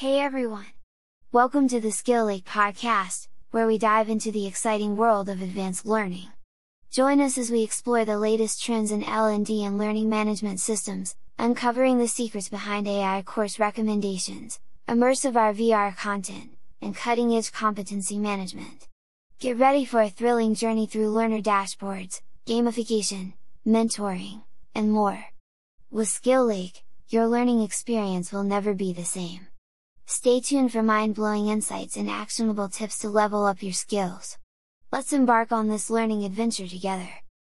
Hey everyone! Welcome to the Skill Lake podcast, where we dive into the exciting world of advanced learning. Join us as we explore the latest trends in L&D and learning management systems, uncovering the secrets behind AI course recommendations, immersive VR content, and cutting-edge competency management. Get ready for a thrilling journey through learner dashboards, gamification, mentoring, and more. With Skill Lake, your learning experience will never be the same. Stay tuned for mind-blowing insights and actionable tips to level up your skills. Let's embark on this learning adventure together!